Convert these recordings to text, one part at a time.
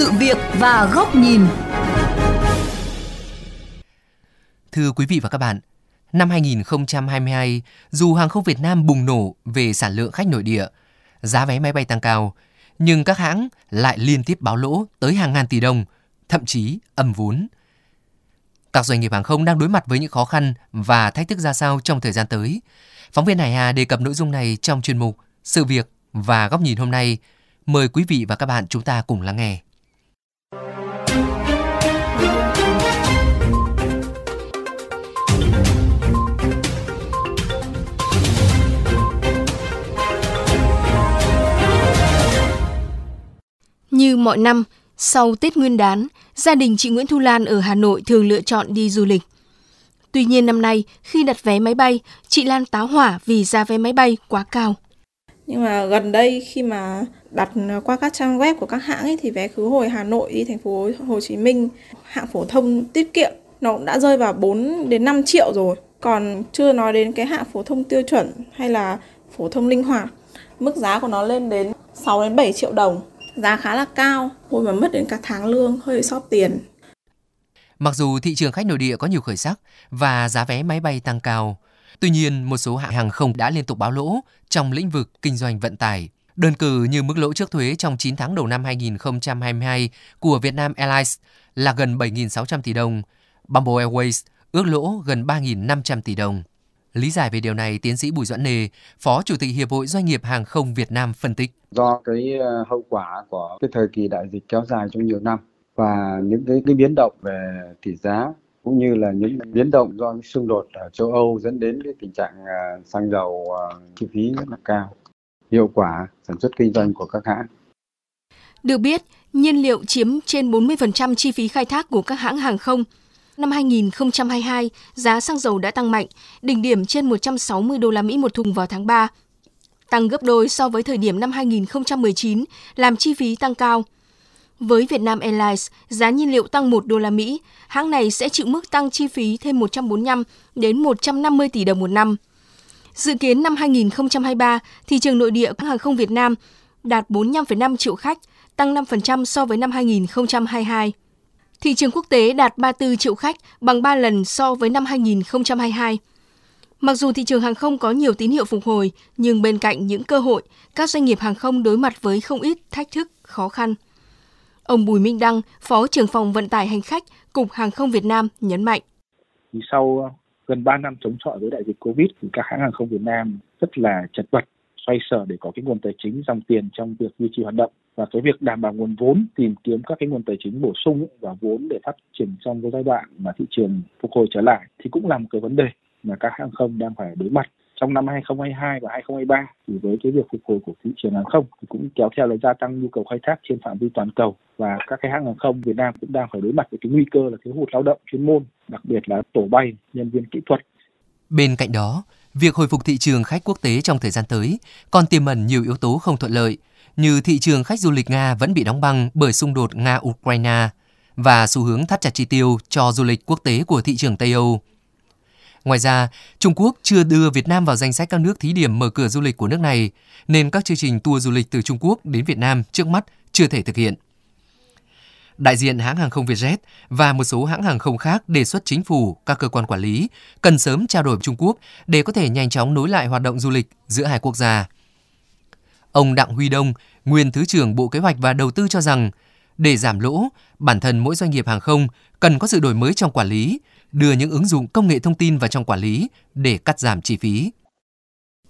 sự việc và góc nhìn. Thưa quý vị và các bạn, năm 2022, dù hàng không Việt Nam bùng nổ về sản lượng khách nội địa, giá vé máy bay tăng cao, nhưng các hãng lại liên tiếp báo lỗ tới hàng ngàn tỷ đồng, thậm chí âm vốn. Các doanh nghiệp hàng không đang đối mặt với những khó khăn và thách thức ra sao trong thời gian tới. Phóng viên Hải Hà đề cập nội dung này trong chuyên mục Sự việc và góc nhìn hôm nay. Mời quý vị và các bạn chúng ta cùng lắng nghe. Như mọi năm, sau Tết Nguyên đán, gia đình chị Nguyễn Thu Lan ở Hà Nội thường lựa chọn đi du lịch. Tuy nhiên năm nay, khi đặt vé máy bay, chị Lan táo hỏa vì giá vé máy bay quá cao. Nhưng mà gần đây khi mà đặt qua các trang web của các hãng ấy thì vé khứ hồi Hà Nội đi thành phố Hồ Chí Minh hạng phổ thông tiết kiệm nó cũng đã rơi vào 4 đến 5 triệu rồi. Còn chưa nói đến cái hạng phổ thông tiêu chuẩn hay là phổ thông linh hoạt. Mức giá của nó lên đến 6 đến 7 triệu đồng. Giá khá là cao, ôi mà mất đến cả tháng lương hơi sót tiền. Mặc dù thị trường khách nội địa có nhiều khởi sắc và giá vé máy bay tăng cao, tuy nhiên một số hãng hàng không đã liên tục báo lỗ trong lĩnh vực kinh doanh vận tải. Đơn cử như mức lỗ trước thuế trong 9 tháng đầu năm 2022 của Vietnam Airlines là gần 7.600 tỷ đồng, Bamboo Airways ước lỗ gần 3.500 tỷ đồng. Lý giải về điều này, tiến sĩ Bùi Doãn Nề, Phó Chủ tịch Hiệp hội Doanh nghiệp Hàng không Việt Nam phân tích. Do cái ờ, hậu quả của cái thời kỳ đại dịch kéo dài trong nhiều năm và những cái, cái biến động về tỷ giá cũng như là những biến động do xung đột ở châu Âu dẫn đến cái tình trạng ờ, xăng dầu ờ, chi phí rất là cao, hiệu quả sản xuất kinh doanh của các hãng. Được biết, nhiên liệu chiếm trên 40% chi phí khai thác của các hãng hàng không. Năm 2022, giá xăng dầu đã tăng mạnh, đỉnh điểm trên 160 đô la Mỹ một thùng vào tháng 3, tăng gấp đôi so với thời điểm năm 2019, làm chi phí tăng cao. Với Vietnam Airlines, giá nhiên liệu tăng 1 đô la Mỹ, hãng này sẽ chịu mức tăng chi phí thêm 145 đến 150 tỷ đồng một năm. Dự kiến năm 2023, thị trường nội địa hàng không Việt Nam đạt 45,5 triệu khách, tăng 5% so với năm 2022. Thị trường quốc tế đạt 34 triệu khách, bằng 3 lần so với năm 2022. Mặc dù thị trường hàng không có nhiều tín hiệu phục hồi, nhưng bên cạnh những cơ hội, các doanh nghiệp hàng không đối mặt với không ít thách thức, khó khăn. Ông Bùi Minh Đăng, Phó trưởng phòng vận tải hành khách, Cục Hàng không Việt Nam nhấn mạnh. Sau gần 3 năm chống chọi với đại dịch Covid thì các hãng hàng không Việt Nam rất là chật vật, xoay sở để có cái nguồn tài chính dòng tiền trong việc duy trì hoạt động. Và cái việc đảm bảo nguồn vốn, tìm kiếm các cái nguồn tài chính bổ sung và vốn để phát triển trong cái giai đoạn mà thị trường phục hồi trở lại thì cũng là một cái vấn đề mà các hãng không đang phải đối mặt trong năm 2022 và 2023 thì với cái việc phục hồi của thị trường hàng không thì cũng kéo theo là gia tăng nhu cầu khai thác trên phạm vi toàn cầu và các cái hãng hàng không Việt Nam cũng đang phải đối mặt với cái nguy cơ là thiếu hụt lao động chuyên môn, đặc biệt là tổ bay, nhân viên kỹ thuật. Bên cạnh đó, việc hồi phục thị trường khách quốc tế trong thời gian tới còn tiềm ẩn nhiều yếu tố không thuận lợi, như thị trường khách du lịch Nga vẫn bị đóng băng bởi xung đột Nga-Ukraine và xu hướng thắt chặt chi tiêu cho du lịch quốc tế của thị trường Tây Âu. Ngoài ra, Trung Quốc chưa đưa Việt Nam vào danh sách các nước thí điểm mở cửa du lịch của nước này, nên các chương trình tour du lịch từ Trung Quốc đến Việt Nam trước mắt chưa thể thực hiện. Đại diện hãng hàng không Vietjet và một số hãng hàng không khác đề xuất chính phủ, các cơ quan quản lý cần sớm trao đổi với Trung Quốc để có thể nhanh chóng nối lại hoạt động du lịch giữa hai quốc gia. Ông Đặng Huy Đông, nguyên Thứ trưởng Bộ Kế hoạch và Đầu tư cho rằng, để giảm lỗ, bản thân mỗi doanh nghiệp hàng không cần có sự đổi mới trong quản lý, đưa những ứng dụng công nghệ thông tin vào trong quản lý để cắt giảm chi phí.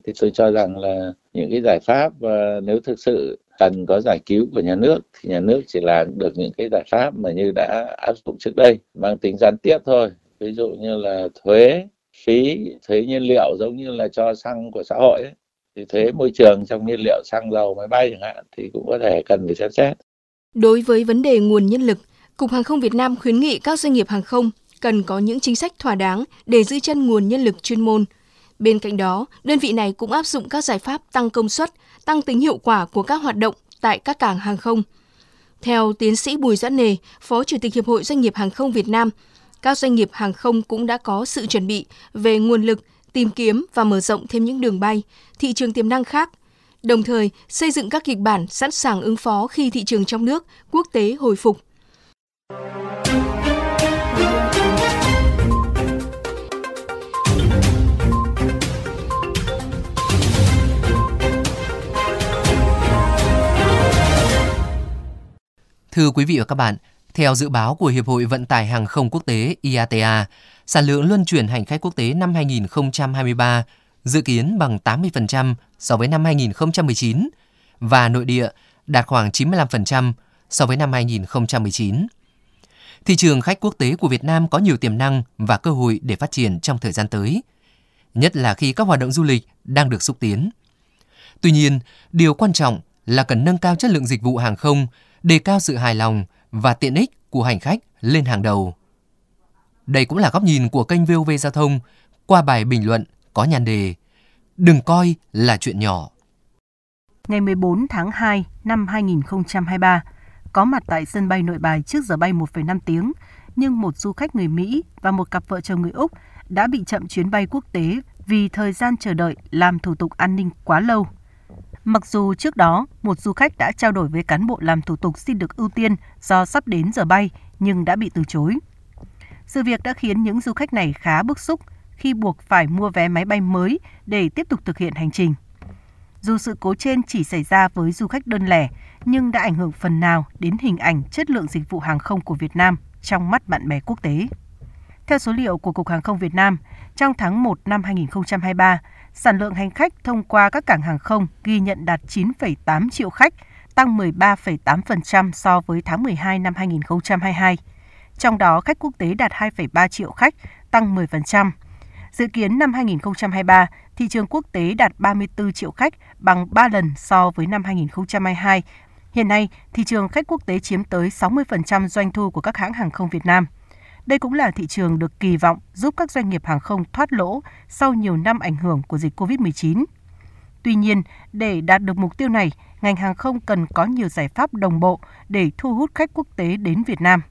Thì tôi cho rằng là những cái giải pháp ờ, nếu thực sự cần có giải cứu của nhà nước thì nhà nước chỉ làm được những cái giải pháp mà như đã áp dụng trước đây mang tính gián tiếp thôi ví dụ như là thuế phí thuế nhiên liệu giống như là cho xăng của xã hội ấy. thì thuế môi trường trong nhiên liệu xăng dầu máy bay chẳng hạn thì cũng có thể cần phải xem xét Đối với vấn đề nguồn nhân lực, Cục Hàng không Việt Nam khuyến nghị các doanh nghiệp hàng không cần có những chính sách thỏa đáng để giữ chân nguồn nhân lực chuyên môn. Bên cạnh đó, đơn vị này cũng áp dụng các giải pháp tăng công suất, tăng tính hiệu quả của các hoạt động tại các cảng hàng không. Theo tiến sĩ Bùi Doãn Nề, Phó Chủ tịch Hiệp hội Doanh nghiệp Hàng không Việt Nam, các doanh nghiệp hàng không cũng đã có sự chuẩn bị về nguồn lực, tìm kiếm và mở rộng thêm những đường bay, thị trường tiềm năng khác đồng thời xây dựng các kịch bản sẵn sàng ứng phó khi thị trường trong nước, quốc tế hồi phục. Thưa quý vị và các bạn, theo dự báo của Hiệp hội Vận tải Hàng không Quốc tế IATA, sản lượng luân chuyển hành khách quốc tế năm 2023 dự kiến bằng 80% so với năm 2019 và nội địa đạt khoảng 95% so với năm 2019. Thị trường khách quốc tế của Việt Nam có nhiều tiềm năng và cơ hội để phát triển trong thời gian tới, nhất là khi các hoạt động du lịch đang được xúc tiến. Tuy nhiên, điều quan trọng là cần nâng cao chất lượng dịch vụ hàng không, đề cao sự hài lòng và tiện ích của hành khách lên hàng đầu. Đây cũng là góc nhìn của kênh VOV Giao thông qua bài bình luận có nhan đề Đừng coi là chuyện nhỏ. Ngày 14 tháng 2 năm 2023, có mặt tại sân bay nội bài trước giờ bay 1,5 tiếng, nhưng một du khách người Mỹ và một cặp vợ chồng người Úc đã bị chậm chuyến bay quốc tế vì thời gian chờ đợi làm thủ tục an ninh quá lâu. Mặc dù trước đó, một du khách đã trao đổi với cán bộ làm thủ tục xin được ưu tiên do sắp đến giờ bay nhưng đã bị từ chối. Sự việc đã khiến những du khách này khá bức xúc khi buộc phải mua vé máy bay mới để tiếp tục thực hiện hành trình. Dù sự cố trên chỉ xảy ra với du khách đơn lẻ, nhưng đã ảnh hưởng phần nào đến hình ảnh chất lượng dịch vụ hàng không của Việt Nam trong mắt bạn bè quốc tế. Theo số liệu của Cục Hàng không Việt Nam, trong tháng 1 năm 2023, sản lượng hành khách thông qua các cảng hàng không ghi nhận đạt 9,8 triệu khách, tăng 13,8% so với tháng 12 năm 2022. Trong đó, khách quốc tế đạt 2,3 triệu khách, tăng 10%. Dự kiến năm 2023, thị trường quốc tế đạt 34 triệu khách, bằng 3 lần so với năm 2022. Hiện nay, thị trường khách quốc tế chiếm tới 60% doanh thu của các hãng hàng không Việt Nam. Đây cũng là thị trường được kỳ vọng giúp các doanh nghiệp hàng không thoát lỗ sau nhiều năm ảnh hưởng của dịch COVID-19. Tuy nhiên, để đạt được mục tiêu này, ngành hàng không cần có nhiều giải pháp đồng bộ để thu hút khách quốc tế đến Việt Nam.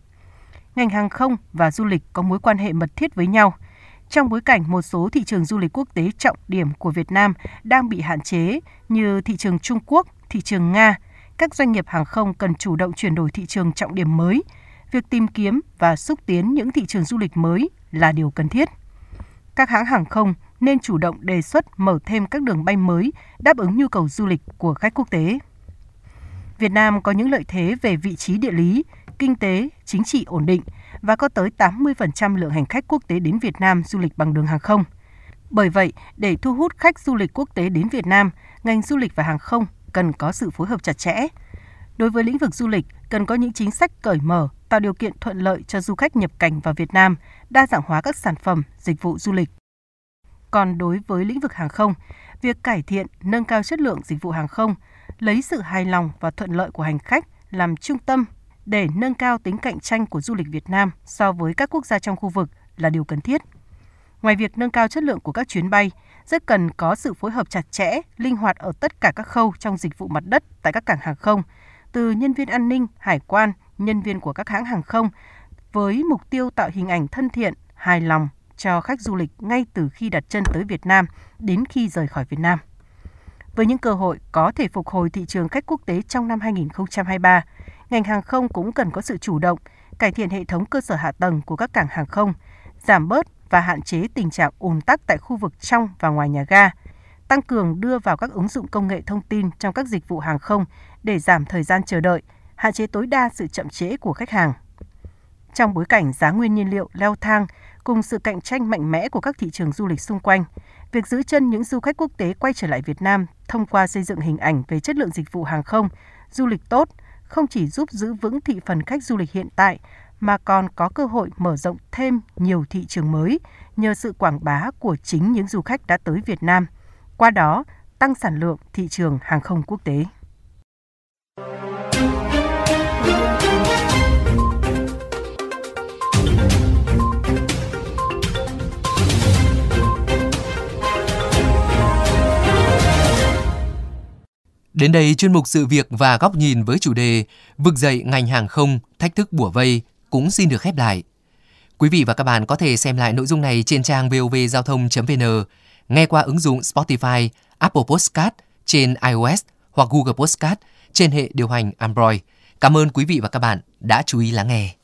Ngành hàng không và du lịch có mối quan hệ mật thiết với nhau – trong bối cảnh một số thị trường du lịch quốc tế trọng điểm của Việt Nam đang bị hạn chế như thị trường Trung Quốc, thị trường Nga, các doanh nghiệp hàng không cần chủ động chuyển đổi thị trường trọng điểm mới. Việc tìm kiếm và xúc tiến những thị trường du lịch mới là điều cần thiết. Các hãng hàng không nên chủ động đề xuất mở thêm các đường bay mới đáp ứng nhu cầu du lịch của khách quốc tế. Việt Nam có những lợi thế về vị trí địa lý, kinh tế, chính trị ổn định – và có tới 80% lượng hành khách quốc tế đến Việt Nam du lịch bằng đường hàng không. Bởi vậy, để thu hút khách du lịch quốc tế đến Việt Nam, ngành du lịch và hàng không cần có sự phối hợp chặt chẽ. Đối với lĩnh vực du lịch, cần có những chính sách cởi mở, tạo điều kiện thuận lợi cho du khách nhập cảnh vào Việt Nam, đa dạng hóa các sản phẩm, dịch vụ du lịch. Còn đối với lĩnh vực hàng không, việc cải thiện, nâng cao chất lượng dịch vụ hàng không, lấy sự hài lòng và thuận lợi của hành khách làm trung tâm để nâng cao tính cạnh tranh của du lịch Việt Nam so với các quốc gia trong khu vực là điều cần thiết. Ngoài việc nâng cao chất lượng của các chuyến bay, rất cần có sự phối hợp chặt chẽ, linh hoạt ở tất cả các khâu trong dịch vụ mặt đất tại các cảng hàng không, từ nhân viên an ninh, hải quan, nhân viên của các hãng hàng không, với mục tiêu tạo hình ảnh thân thiện, hài lòng cho khách du lịch ngay từ khi đặt chân tới Việt Nam đến khi rời khỏi Việt Nam. Với những cơ hội có thể phục hồi thị trường khách quốc tế trong năm 2023, ngành hàng không cũng cần có sự chủ động, cải thiện hệ thống cơ sở hạ tầng của các cảng hàng không, giảm bớt và hạn chế tình trạng ùn tắc tại khu vực trong và ngoài nhà ga, tăng cường đưa vào các ứng dụng công nghệ thông tin trong các dịch vụ hàng không để giảm thời gian chờ đợi, hạn chế tối đa sự chậm trễ của khách hàng. Trong bối cảnh giá nguyên nhiên liệu leo thang cùng sự cạnh tranh mạnh mẽ của các thị trường du lịch xung quanh, việc giữ chân những du khách quốc tế quay trở lại Việt Nam thông qua xây dựng hình ảnh về chất lượng dịch vụ hàng không, du lịch tốt – không chỉ giúp giữ vững thị phần khách du lịch hiện tại mà còn có cơ hội mở rộng thêm nhiều thị trường mới nhờ sự quảng bá của chính những du khách đã tới Việt Nam, qua đó tăng sản lượng thị trường hàng không quốc tế. Đến đây chuyên mục sự việc và góc nhìn với chủ đề Vực dậy ngành hàng không, thách thức bủa vây cũng xin được khép lại. Quý vị và các bạn có thể xem lại nội dung này trên trang vovgiao thông.vn, nghe qua ứng dụng Spotify, Apple Podcast, trên iOS hoặc Google Podcast trên hệ điều hành Android. Cảm ơn quý vị và các bạn đã chú ý lắng nghe.